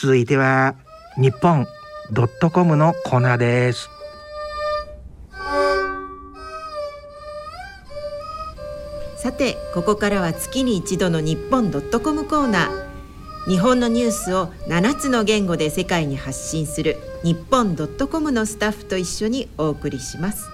続いては日本ドットコムのコーナーです。さてここからは月に一度の日本ドットコムコーナー。日本のニュースを7つの言語で世界に発信する日本ドットコムのスタッフと一緒にお送りします。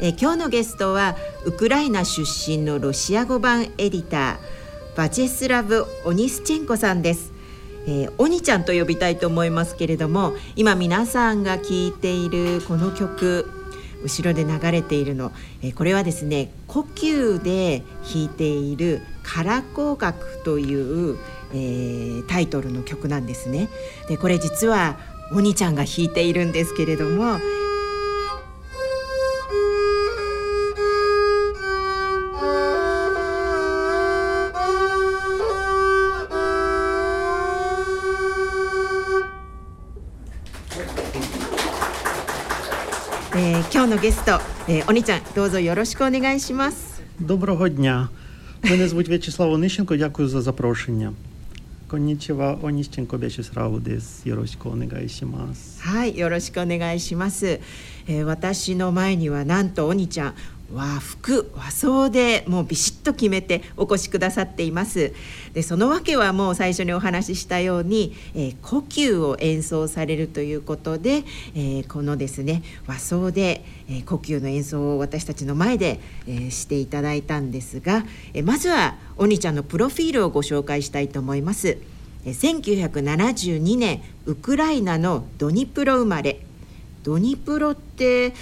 え今日のゲストはウクライナ出身のロシア語版エディターバチェスラブ・オニスチェンコさんです。えー、おにちゃんと呼びたいと思いますけれども今皆さんが聴いているこの曲後ろで流れているの、えー、これはですね呼吸で弾いているカラコ楽という、えー、タイトルの曲なんですね。でこれ実はおにちゃんが弾いているんですけれどもゲスト、えー、お兄ちゃんどうぞよろしくお願いします Доброго дня. Мене звуть В'ячеслав Онищенко. Дякую за запрошення. Коннічева Оніщенко В'ячеславです。よろしくお願いします。はいよろしくお願いします、えー、私の前にはなんとお兄ちゃん 和服和装でもうビシッと決めてお越しくださっていますでその訳はもう最初にお話ししたように、えー、呼吸を演奏されるということで、えー、このですね和装で、えー、呼吸の演奏を私たちの前で、えー、していただいたんですが、えー、まずはお兄ちゃんのプロフィールをご紹介したいと思います。1972年ウクライナのドニプロ生まれドニプロって、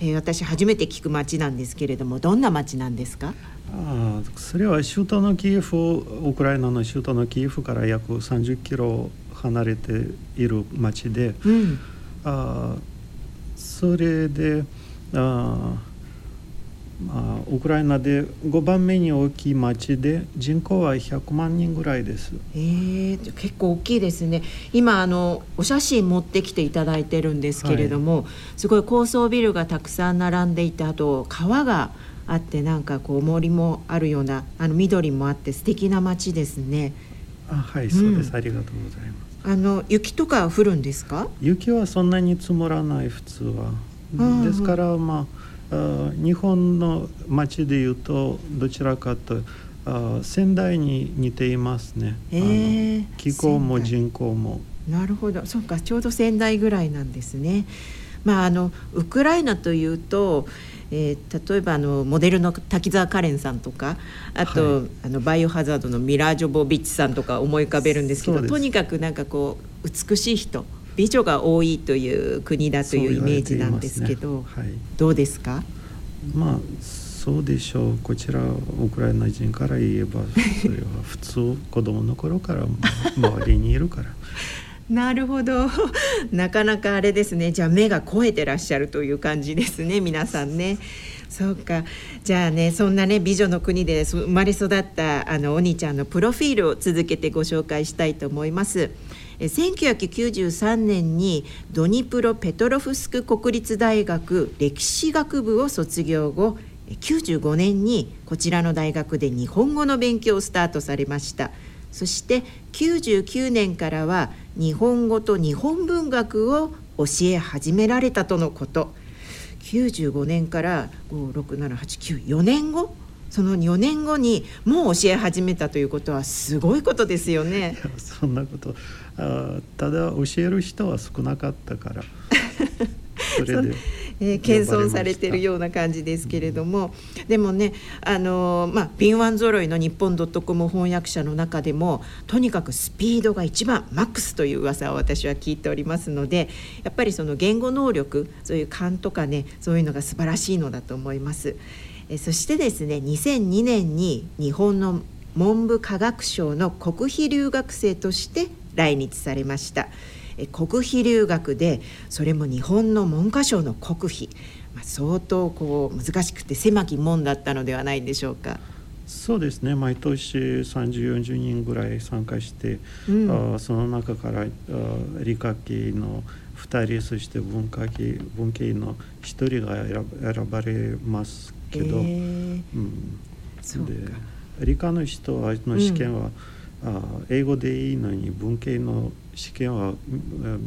えー、私初めて聞く町なんですけれどもどんな町なんですか？あそれは首都のキエフウクライナの首都のキエフから約30キロ離れている町で、うん、あそれであまあ、ウクライナで5番目に大きい町で人口は100万人ぐらいです。えー、結構大きいですね今あのお写真持ってきていただいてるんですけれども、はい、すごい高層ビルがたくさん並んでいてあと川があってなんかこう森もあるようなあの緑もあって素敵な街ですね。あはいそうです、うん、ありがとうございます。あの雪とか降るんですか？雪はそんなに積もらない普通は。ですからまあ。日本の町でいうとどちらかと仙台に似ていますね、えー、気候も人口も。なるほど。そうかちょうど仙台ぐらいなんですね。まああのウクライナというとえー、例えばあのモデルの滝沢カレンさんとかあと、はい、あのバイオハザードのミラージョボビッチさんとか思い浮かべるんですけどとにかくなんかこう美しい人美女が多いという国だというイメージなんですけど、ね。はい、どうですか？まあそうでしょう。こちらウクライナ人から言えばそれは普通子供の頃から周りにいるから。なるほど。なかなかあれですね。じゃあ目が肥えてらっしゃるという感じですね皆さんね。そうか。じゃあねそんなね美女の国で生まれ育ったあのお兄ちゃんのプロフィールを続けてご紹介したいと思います。1993年にドニプロペトロフスク国立大学歴史学部を卒業後95年にこちらの大学で日本語の勉強をスタートされました。そして99年からは日本語と日本文学を教え始められたとのこと。95年から56789 4年後その4年後にもう教え始めたということはすごいことですよね。そんなことあただ教える人は少なかったから それで。えー、謙遜されてるような感じですけれども、うん、でもねあのー、まあ敏腕揃いの日本ドットコム翻訳者の中でもとにかくスピードが一番マックスという噂を私は聞いておりますのでやっぱりその言語能力そういう勘とかねそういうのが素晴らしいのだと思います。えー、そしてですね2002年に日本の文部科学省の国費留学生として来日されました。国費留学でそれも日本の文科省の国費、まあ、相当こう難しくて狭き門だったのではないでしょうか。そうですね毎年3040人ぐらい参加して、うん、あその中からあ理科系の2人そして文化系文系の1人が選ばれますけど、えー、うん、で理科の人の試験は、うんあ英語でいいのに文系の試験は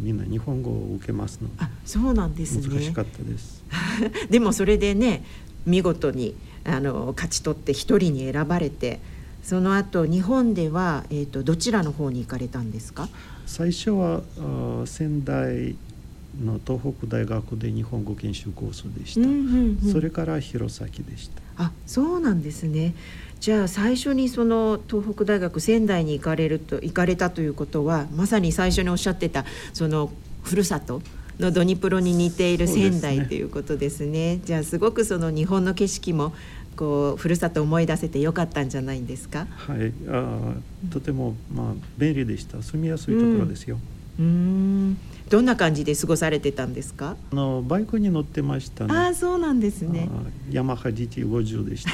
みんな日本語を受けますのあそうなんですね。難しかったです。でもそれでね見事にあの勝ち取って一人に選ばれてその後日本では、えーと、どちらの方に行かれたんですか？最初はあ仙台の東北大学で日本語研修コースでした、うんうんうん、それから弘前でした。あそうなんですね。じゃあ最初にその東北大学仙台に行かれると行かれたということはまさに最初におっしゃってたそのふるさとのドニプロに似ている仙台ということですね、ね、じゃあすごくその日本の景色もこうふるさと思い出せてよかったんじゃないんですか？はい。あとてもまあ便利でした。住みやすいところですよ、うん、うん。どんな感じで過ごされてたんですか？あのバイクに乗ってましたね。あそうなんですね。ヤマハ GT50 でした。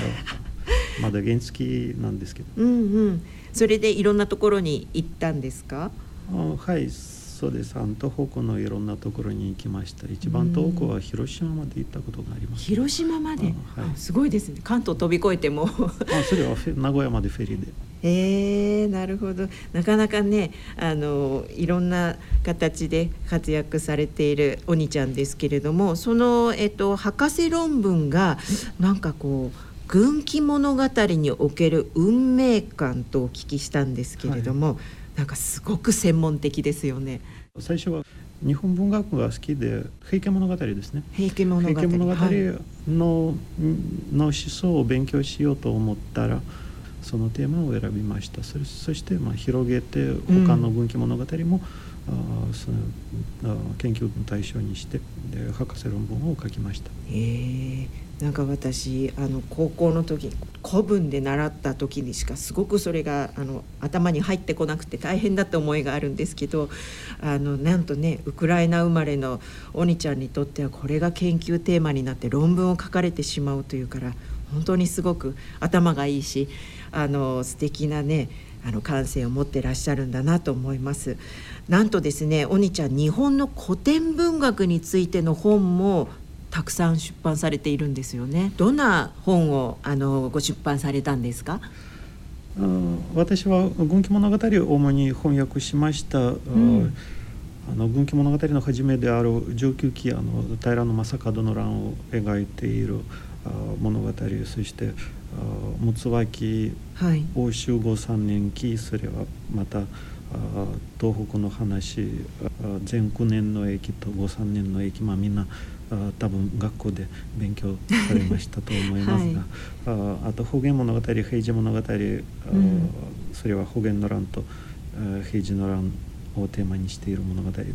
まだ原付なんですけど。うんうん。それでいろんなところに行ったんですか？あはいそうです。東北のいろんなところに行きました。一番遠くは広島まで行ったことがあります、広島まで、はい、すごいですね。関東飛び越えても。あそれは名古屋までフェリーで。えー、なるほど。なかなかねあのいろんな形で活躍されているお兄ちゃんですけれどもその、えっと、博士論文がなんかこう軍記物語における運命感とお聞きしたんですけれども、はい、なんかすごく専門的ですよね。最初は日本文学が好きで平家物語ですね。平家物語。平家物語のはい、の思想を勉強しようと思ったらそのテーマを選びました。そそしてまあ広げて他の軍記物語も、うん、あそのあ研究の対象にしてで博士論文を書きました。えーなんか私あの高校の時古文で習った時にしかすごくそれがあの頭に入ってこなくて大変だった思いがあるんですけどあのなんとねウクライナ生まれのお兄ちゃんにとってはこれが研究テーマになって論文を書かれてしまうというから本当にすごく頭がいいしあの素敵なねあの感性を持ってらっしゃるんだなと思います。なんとですね、おにちゃん日本の古典文学についての本もたくさん出版されているんですよね。どんな本をあのご出版されたんですか？私は軍記物語を主に翻訳しました。うんあの軍記物語の初めである上級期あの平将門の乱を描いている物語そして六脇欧州後三年期それはまた東北の話前9年の駅と後3年の駅まあみんな多分学校で勉強されましたと思いますが、はい、ああと方言物語平治物語、うん、それは方言の乱と平治の乱をテーマにしている物語で、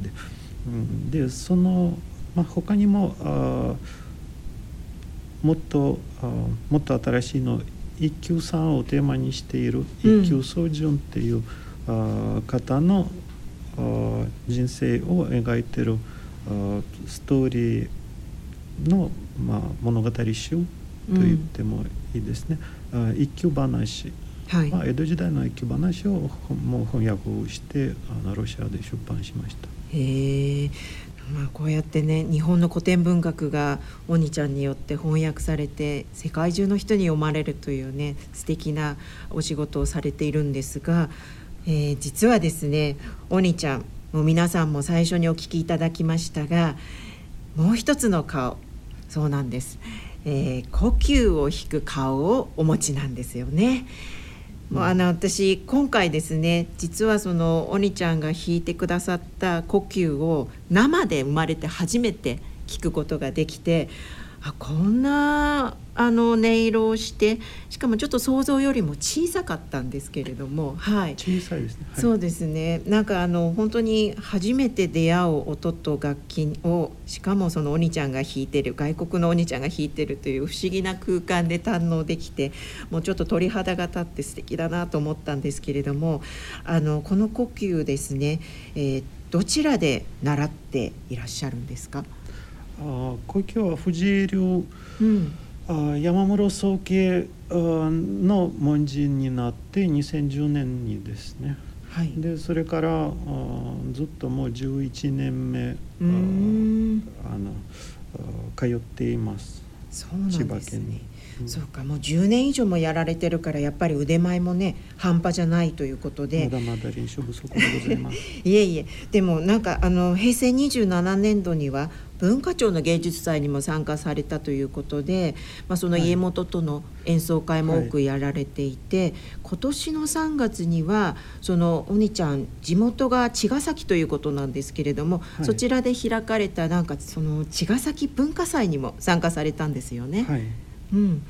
うん、でその、まあ、他にもあもっとあもっと新しいの一休さんをテーマにしている一休宗純っていう、うん、あ方のあ人生を描いてるあストーリーの、まあ、物語集と言ってもいいですね、うん、一休話、はい。まあ、江戸時代の一休話をもう翻訳してあのロシアで出版しました。へえまあ、こうやってね日本の古典文学がおにちゃんによって翻訳されて世界中の人に読まれるというね素敵なお仕事をされているんですが、えー、実はですねおにちゃんもう皆さんも最初にお聞きいただきましたがもう一つの顔そうなんです、えー、呼吸を引く顔をお持ちなんですよね。もうあの私今回ですね実はそのおにちゃんが弾いてくださった呼吸を生で生まれて初めて聞くことができてあこんなあの音色をしてしかもちょっと想像よりも小さかったんですけれども、はい、小さいですね、はい、そうですね。なんかあの本当に初めて出会う音と楽器をしかもそのお兄ちゃんが弾いてる外国のお兄ちゃんが弾いてるという不思議な空間で堪能できてもうちょっと鳥肌が立って素敵だなと思ったんですけれどもあのこの呼吸ですね、えー、どちらで習っていらっしゃるんですか？あ呼吸は藤井流、うんあ山室宗家の門人になって2010年にですね、はい、でそれからあずっともう11年目あの通っています。そうなん千葉県に。。うん。そうかもう10年以上もやられてるからやっぱり腕前もね半端じゃないということで。まだまだ練習不足でございます。いえいえ。でもなんかあの平成27年度には文化庁の芸術祭にも参加されたということで、まあ、そのはい。家元との演奏会も多くやられていて、今年の3月にはそのお兄ちゃん地元が茅ヶ崎ということなんですけれども、はい。そちらで開かれたなんかその茅ヶ崎文化祭にも参加されたんですよね。はい。うん、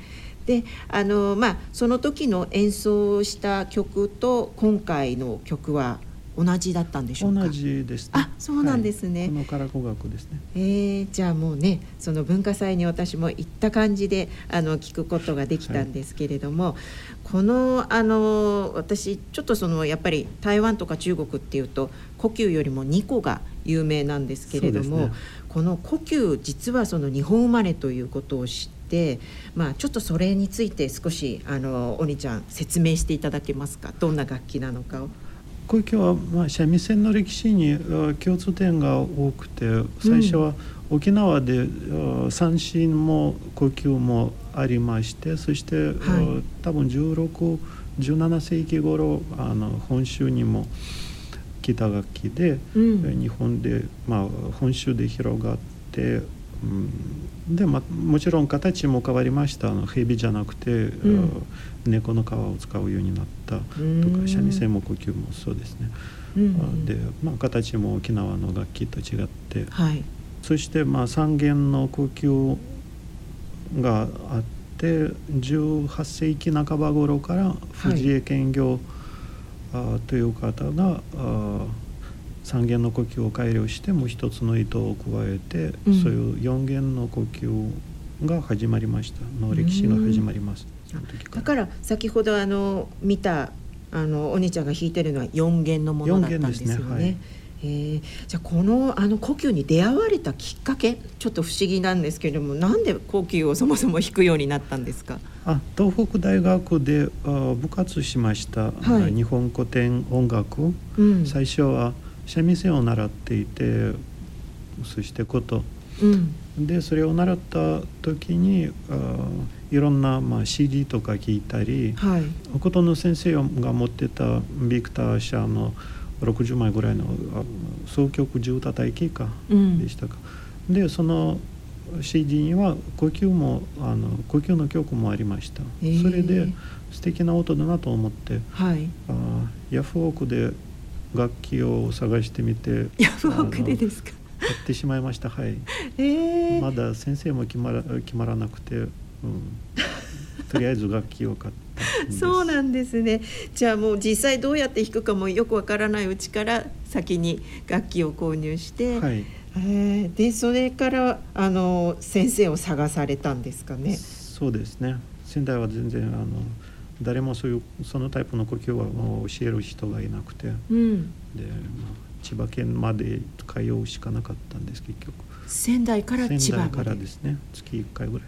であのまあその時の演奏した曲と今回の曲は同じだったんでしょうか？同じですね。あそうなんですねはいこのカラコ楽ですね。えーじゃあもうねその文化祭に私も行った感じであの聞くことができたんですけれども、このあの私ちょっとそのやっぱり台湾とか中国っていうと故宮よりも2個が有名なんですけれども、ねこの故宮実はその日本生まれということを知まあ、ちょっとそれについて少しあのお兄ちゃん説明していただけますか？どんな楽器なのかを。故郷は、まあ、三味線の歴史にあ共通点が多くて最初は沖縄で、あ三振も故宮もありましてそして、はい。あ多分1617世紀頃あの本州にも来た楽器で、うん。日本で、まあ、本州で広がって、うん、で、まあ、もちろん形も変わりました。あの蛇じゃなくて、ん。あ猫の皮を使うようになったとうん。か三味線も呼吸もそうですね。うんで、まあ、形も沖縄の楽器と違って。はい。そしてまあ三弦の呼吸があって18世紀半ば頃から藤江兼業、あという方があ三弦の呼吸を改良してもう一つの糸を加えて、うん。そういう四弦の呼吸が始まりました。の歴史が始まります。だから先ほどあの見たあのお兄ちゃんが弾いてるのは4弦のものだったんですよね。ね。はい。えー。じゃあこのあの故宮に出会われたきっかけちょっと不思議なんですけれどもなんで故宮をそもそも弾くようになったんですか？あ東北大学であ部活しました、はい。日本古典音楽、うん。最初は三味線を習っていてそして琴うん。でそれを習った時にあいろんな、まあ、CD とか聞いたりはい。琴の先生が持ってたビクター社の60枚ぐらいのあ総曲10叩きかうん。でしたか、でその CD には呼吸もあの呼吸の曲もありました、へー。それで素敵な音だなと思ってはい。あヤフオクで楽器を探してみてヤフオクでですか？買ってしまいました。はい。えー。まだ先生も決まら決まらなくて、うん、とりあえず楽器を買ったんです。そうなんですね。じゃあもう実際どうやって弾くかもよくわからない。うちから先に楽器を購入して、はい。えー。でそれからあの先生を探されたんですかね？そうですね。仙台は全然あの誰もそういうそのタイプの呼吸は教える人がいなくて。で、うん、まあ、千葉県まで通うしかなかったんです結局。仙台から千葉ま仙台からで。ですね。月1回ぐらい。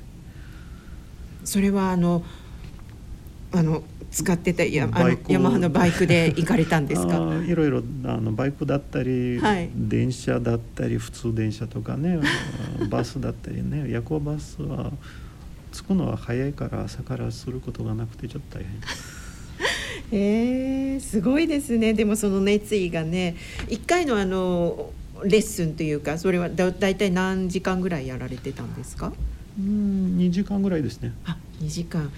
それはあのあの使ってたやあのヤマハのバイクで行かれたんですあか。ーいろいろあのバイクだったり、はい。電車だったり普通電車とかねバスだったりね夜行バスは着くのは早いから朝からすることがなくてちょっと大変 えー、すごいですね。でもその熱意がね、一回のあのレッスンというか、それはだだいたい何時間ぐらいやられてたんですか？うん2時間ぐらいですねあ、2時間。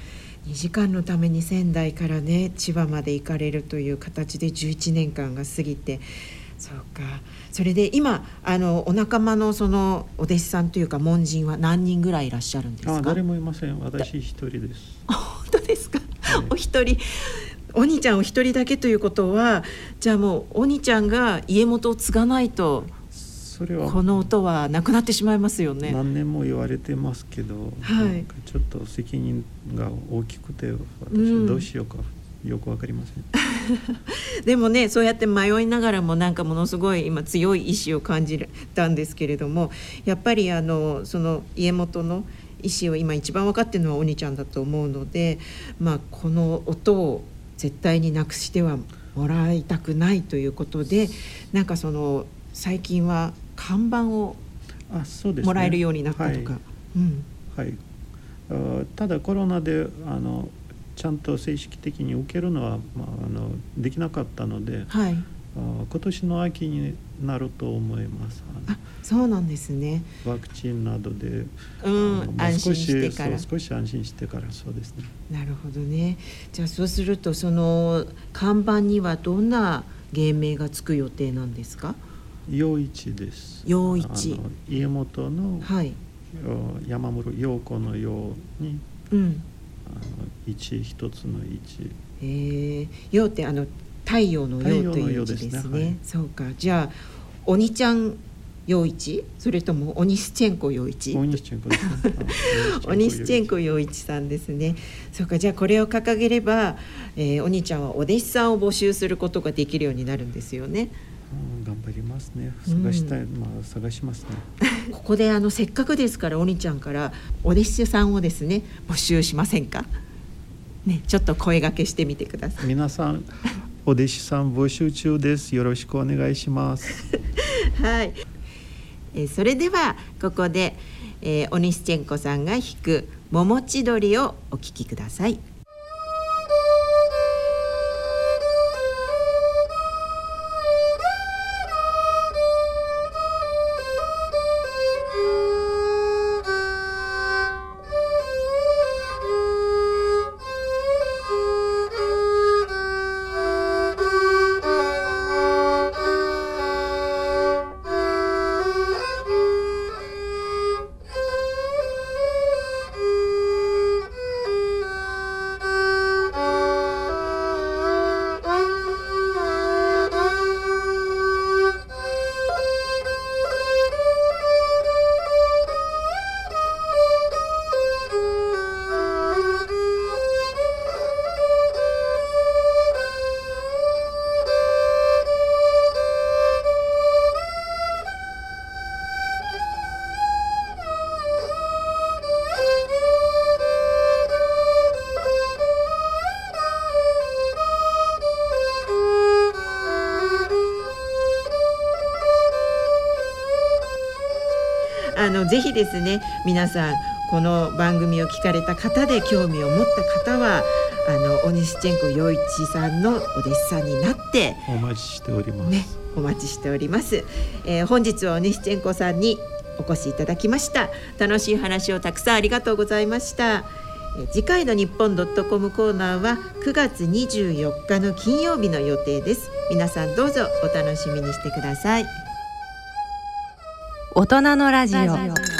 2時間のために仙台からね千葉まで行かれるという形で11年間が過ぎてそうか。それで今あのお仲間のそのお弟子さんというか門人は何人ぐらいいらっしゃるんですか？あ誰もいません。私一人です。本当ですか、はい。お一人。お兄ちゃんお一人だけということはじゃあもうお兄ちゃんが家元を継がないとそれは。この音はなくなってしまいますよね。何年も言われてますけど、はい。ちょっと責任が大きくてうん。私どうしようかよくわかりません、でもねそうやって迷いながらもなんかものすごい今強い意志を感じたんですけれどもやっぱりあのその家元の意思を今一番分かってるのはお兄ちゃんだと思うので、まあ、この音を絶対になくしてはもらいたくないということでなんかその最近は看板をあそうですね。もらえるようになったとか。うん。はい、はいただコロナであのちゃんと正式的に受けるのは、まあ、あのできなかったので、はい、今年の秋になると思います。あそうなんですね。ワクチンなどで、うん、安心してから。少し安心してからそうですね。なるほどね。じゃあそうするとその看板にはどんな芸名がつく予定なんですか？陽一です。陽一。家元の、はい、山室陽子の陽に、うん、一一つの一。えー、陽ってあの太陽の陽という字ですね。すね。はい、そうか。じゃあ鬼ちゃん陽一？それともオニスチェンコ陽一？オニスチェンコ、ね、オニスチェンコ陽一さんですね。そうか。じゃあこれを掲げれば、えー、お兄ちゃんはお弟子さんを募集することができるようになるんですよねうん、頑張りますね。探したい、うん、まあ探しますね。ここであのせっかくですからお兄ちゃんからお弟子さんをですね募集しませんか？ねちょっと声掛けしてみてください。皆さんお弟子さん募集中です。よろしくお願いします。はい。えそれではここで、えー、オニスチェンコさんが弾く桃千鳥をお聞きくださいのぜひですね皆さんこの番組を聞かれた方で興味を持った方はあのオニシチェンコ陽一さんのお弟子さんになってお待ちしております、ね、お待ちしております、えー、本日はオニシチェンコさんにお越しいただきました。楽しい話をたくさんありがとうございました。次回の日本ドットコムコーナーは9月24日の金曜日の予定です。皆さんどうぞお楽しみにしてください大人のラジオ。